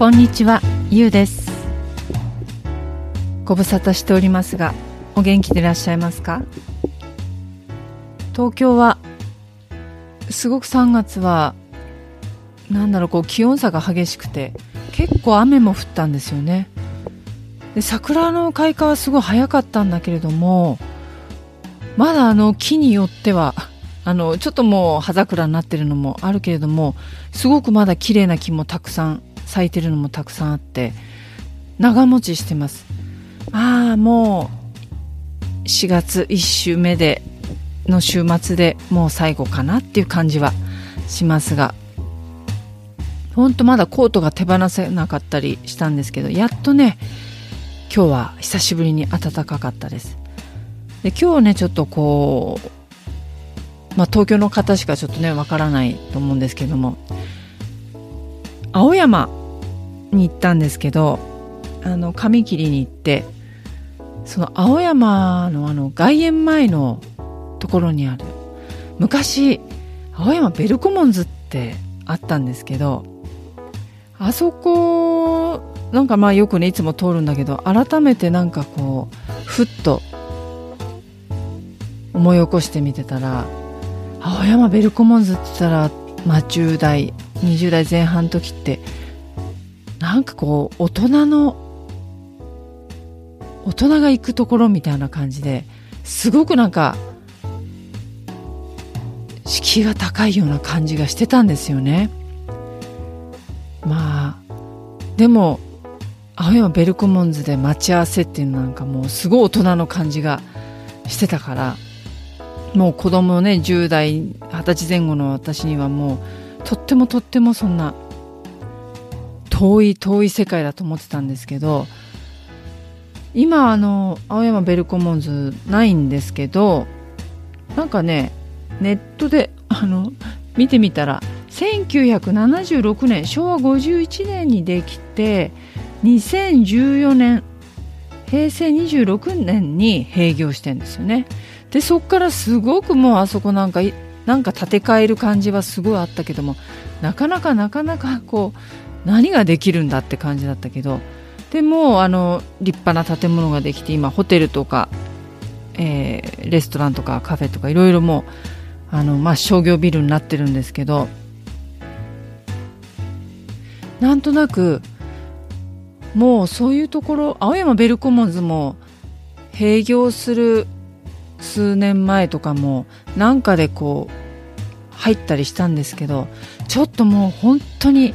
こんにちは、ゆうです。ご無沙汰しておりますがお元気でいらっしゃいますか？東京はすごく3月はなんだろうこう気温差が激しくて結構雨も降ったんですよね。で桜の開花はすごい早かったんだけれどもまだあの木によってはあのちょっともう葉桜になってるのもあるけれどもすごくまだ綺麗な木もたくさん咲いてるのもたくさんあって長持ちしてます。ああもう4月1週目での週末でもう最後かなっていう感じはしますが。本当まだコートが手放せなかったりしたんですけどやっとね今日は久しぶりに暖かかったです。で今日はねちょっとこうまあ東京の方しかちょっとねわからないと思うんですけども青山に行ったんですけどあの髪切りに行ってその青山のあの外苑前のところにある昔青山ベルコモンズってあったんですけどあそこなんかまあよくねいつも通るんだけど改めてなんかこうふっと思い起こしてみてたら青山ベルコモンズって言ったら、まあ、10代20代前半の時ってなんかこう大人の大人が行くところみたいな感じですごくなんか敷居が高いような感じがしてたんですよね。まあでも青山ベルコモンズで待ち合わせっていうのなんかもうすごい大人の感じがしてたからもう子供ね10代20歳前後の私にはもうとってもとってもそんな遠い遠い世界だと思ってたんですけど今あの青山ベルコモンズないんですけどなんかねネットであの見てみたら1976年昭和51年にできて2014年平成26年に閉業してんですよね。でそっからすごくもうあそこなんかなんか建て替える感じはすごいあったけどもなかなかなかなかこう何ができるんだって感じだったけどでもあの立派な建物ができて今ホテルとか、えー、レストランとかカフェとかいろいろもうあの、まあ、商業ビルになってるんですけどなんとなくもうそういうところ青山ベルコモンズも閉業する数年前とかもなんかでこう入ったりしたんですけどちょっともう本当に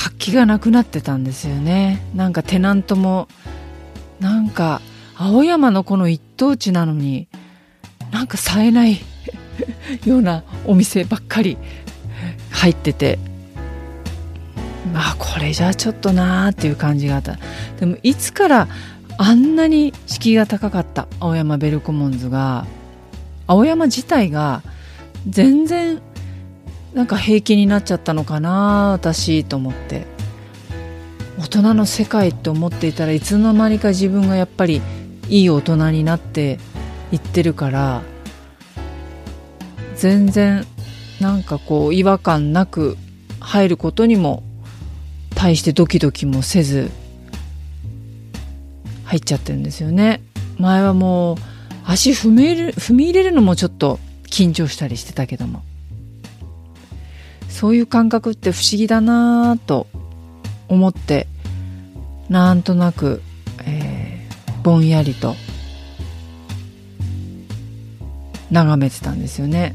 活気がなくなってたんですよね。なんかテナントもなんか青山のこの一等地なのになんか冴えない ようなお店ばっかり入ってて。まあこれじゃちょっとなーっていう感じがあった。でもいつからあんなに敷居が高かった青山ベルコモンズが青山自体が全然なんか平気になっちゃったのかな私と思って。大人の世界って思っていたらいつの間にか自分がやっぱりいい大人になっていってるから全然なんかこう違和感なく入ることにも対してドキドキもせず入っちゃってるんですよね。前はもう足踏みる踏み入れるのもちょっと緊張したりしてたけども。そういう感覚って不思議だなぁと思ってなんとなく、えー、ぼんやりと眺めてたんですよね。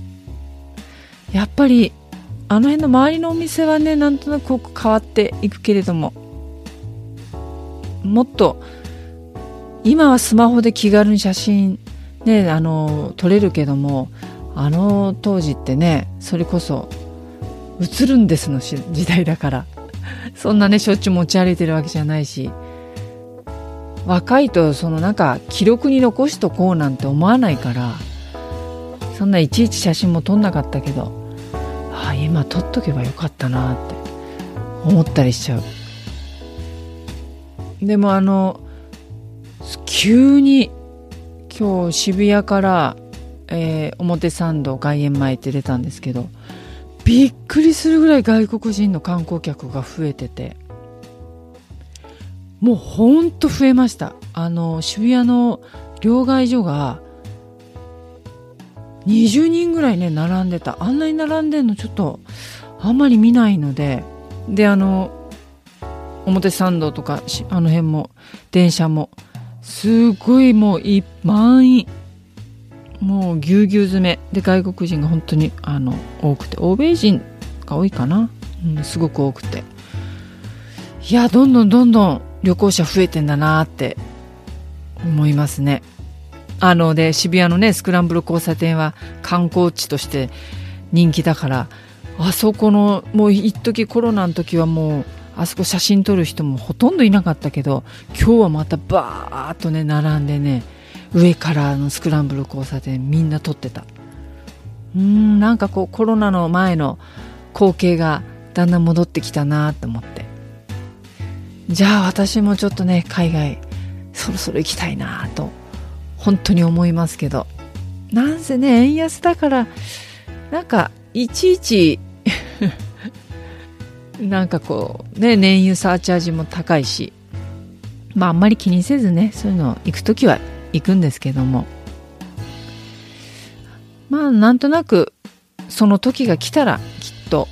やっぱりあの辺の周りのお店はねなんとなく変わっていくけれどももっと今はスマホで気軽に写真ねあの撮れるけどもあの当時ってねそれこそ映るんですの時代だから。そんなねしょっちゅう持ち歩いてるわけじゃないし。若いとそのなんか記録に残しとこうなんて思わないから。そんないちいち写真も撮んなかったけど。ああ今撮っとけばよかったなって。思ったりしちゃう。でもあの急に今日渋谷から、えー、表参道外苑前って出たんですけど。びっくりするぐらい外国人の観光客が増えてて。もうほんと増えました。あの渋谷の両替所が20人ぐらいね並んでた。あんなに並んでんのちょっとあんまり見ないので。であの表参道とかあの辺も電車もすごいもう満員もうぎゅうぎゅう詰め。で外国人が本当にあの多くて。欧米人が多いかな、うん、すごく多くて。いやどんどんどんどん旅行者増えてんだなって思いますね。あので渋谷のねスクランブル交差点は観光地として人気だからあそこのもう一時コロナの時はもうあそこ写真撮る人もほとんどいなかったけど今日はまたバーッとね並んでね上からのスクランブル交差点みんな撮ってた。うんなんかこうコロナの前の光景がだんだん戻ってきたなと思って。じゃあ私もちょっとね海外そろそろ行きたいなと本当に思いますけど。なんせね円安だからなんかいちいち なんかこうね燃油サーチャージも高いし。まああんまり気にせずねそういうの行く時は行くんですけども。まあなんとなくその時が来たらきっと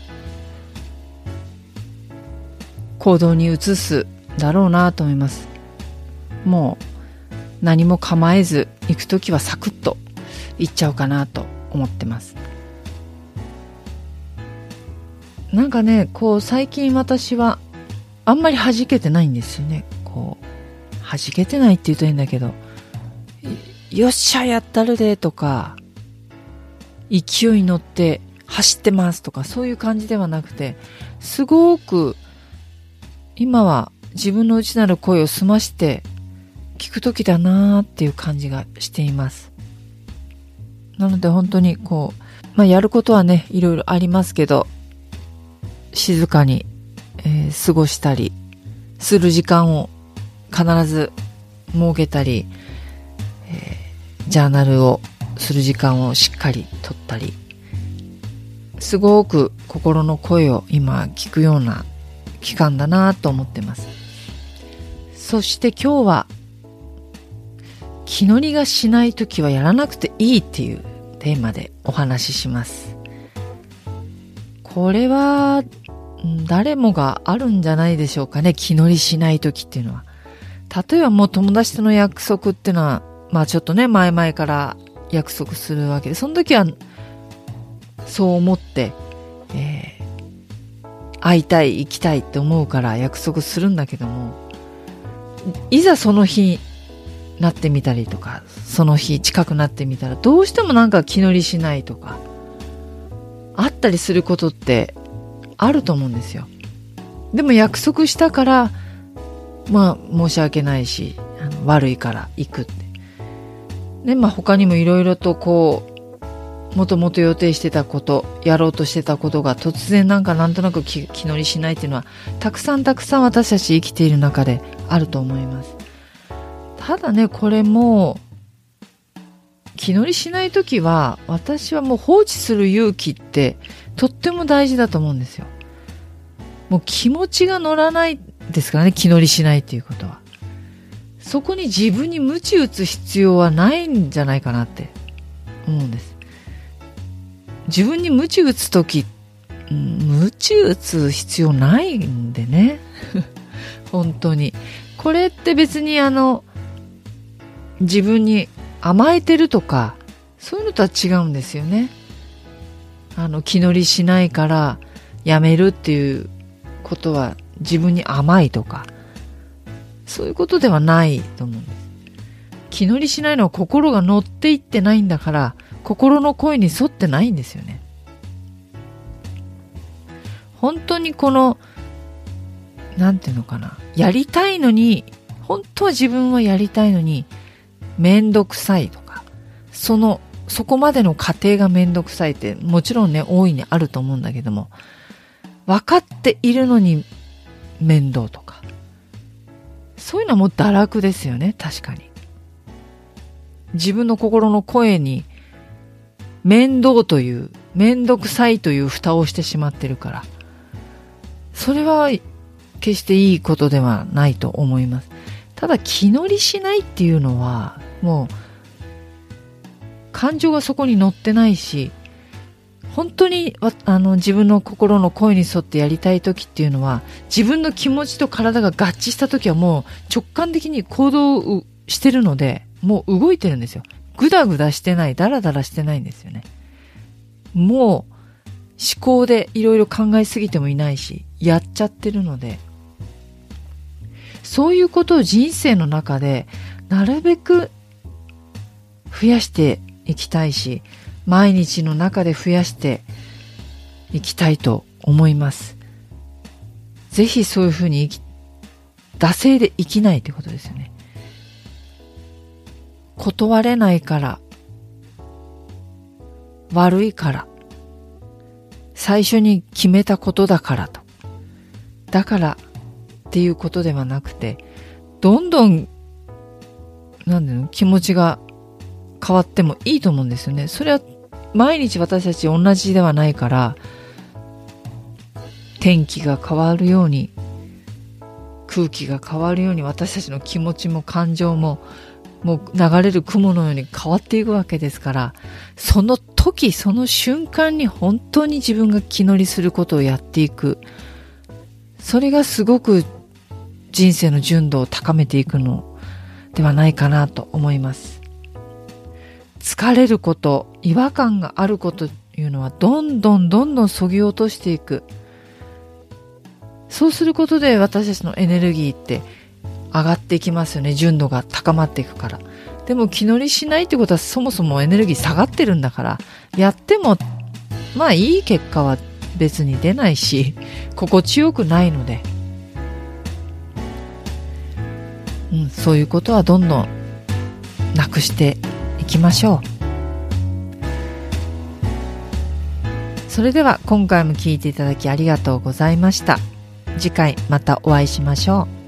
行動に移すだろうなと思います。もう何も構えず行く時はサクッと行っちゃおうかなと思ってます。なんかねこう最近私はあんまり弾けてないんですよね。こう弾けてないって言うと変だけどよっしゃやったるでとか、勢いに乗って走ってますとかそういう感じではなくて、すごく今は自分の内なる声を澄まして聞く時だなーっていう感じがしています。なので本当にこう、まあやることはね、いろいろありますけど、静かに、えー、過ごしたりする時間を必ず設けたり、ジャーナルをする時間をしっかりとったりすごく心の声を今聞くような期間だなと思ってます。そして今日は気乗りがしない時はやらなくていいっていうテーマでお話しします。これは誰もがあるんじゃないでしょうかね気乗りしない時っていうのは。例えばもう友達との約束っていうのはまあちょっとね、前々から約束するわけで、その時は、そう思って、えー、会いたい、行きたいって思うから約束するんだけども、いざその日、なってみたりとか、その日近くなってみたら、どうしてもなんか気乗りしないとか、あったりすることってあると思うんですよ。でも約束したから、まあ申し訳ないし、あの悪いから行くって。ね、まあ他にもいろいろとこう、もともと予定してたこと、やろうとしてたことが突然なんかなんとなく気気乗りしないっていうのは、たくさんたくさん私たち生きている中であると思います。ただね、これも、気乗りしないときは、私はもう放置する勇気ってとっても大事だと思うんですよ。もう気持ちが乗らないですからね、気乗りしないっていうことは。そこに自分に鞭打つ必要はないんじゃないかなって思うんです。自分に鞭打つ時、うん、鞭打つ必要ないんでね。本当に。これって別にあの、自分に甘えてるとか、そういうのとは違うんですよね。あの、気乗りしないからやめるっていうことは自分に甘いとか、そういうことではないと思うんです。気乗りしないのは心が乗っていってないんだから心の声に沿ってないんですよね本当にこのなんていうのかなやりたいのに本当は自分はやりたいのにめんどくさいとかそのそこまでの過程がめんどくさいってもちろんね大いにあると思うんだけども分かっているのに面倒とかそういうのはもう堕落ですよね。確かに。自分の心の声に面倒という面倒くさいという蓋をしてしまってるから。それは決していいことではないと思います。ただ気乗りしないっていうのはもう感情がそこに乗ってないし本当にあの自分の心の声に沿ってやりたい時っていうのは自分の気持ちと体が合致した時はもう直感的に行動してるのでもう動いてるんですよ。ぐだぐだしてないダラダラしてないんですよね。もう思考でいろいろ考えすぎてもいないしやっちゃってるので。そういうことを人生の中でなるべく増やしていきたいし毎日の中で増やしていきたいと思います。ぜひそういうふうに生き、惰性で生きないということですよね。断れないから、悪いから、最初に決めたことだからと。だからっていうことではなくて、どんどん、なんだろう、気持ちが変わってもいいと思うんですよね。それは毎日私たち同じではないから天気が変わるように空気が変わるように私たちの気持ちも感情ももう流れる雲のように変わっていくわけですからその時その瞬間に本当に自分が気乗りすることをやっていく。それがすごく人生の純度を高めていくのではないかなと思います。疲れること違和感があることというのはどんどんどんどんそぎ落としていく。そうすることで私たちのエネルギーって上がっていきますよね。純度が高まっていくから。でも気乗りしないってことはそもそもエネルギー下がってるんだから。やってもまあいい結果は別に出ないし心地よくないので、うん、そういうことはどんどんなくしていきましょう。それでは今回も聴いていただきありがとうございました。次回またお会いしましょう。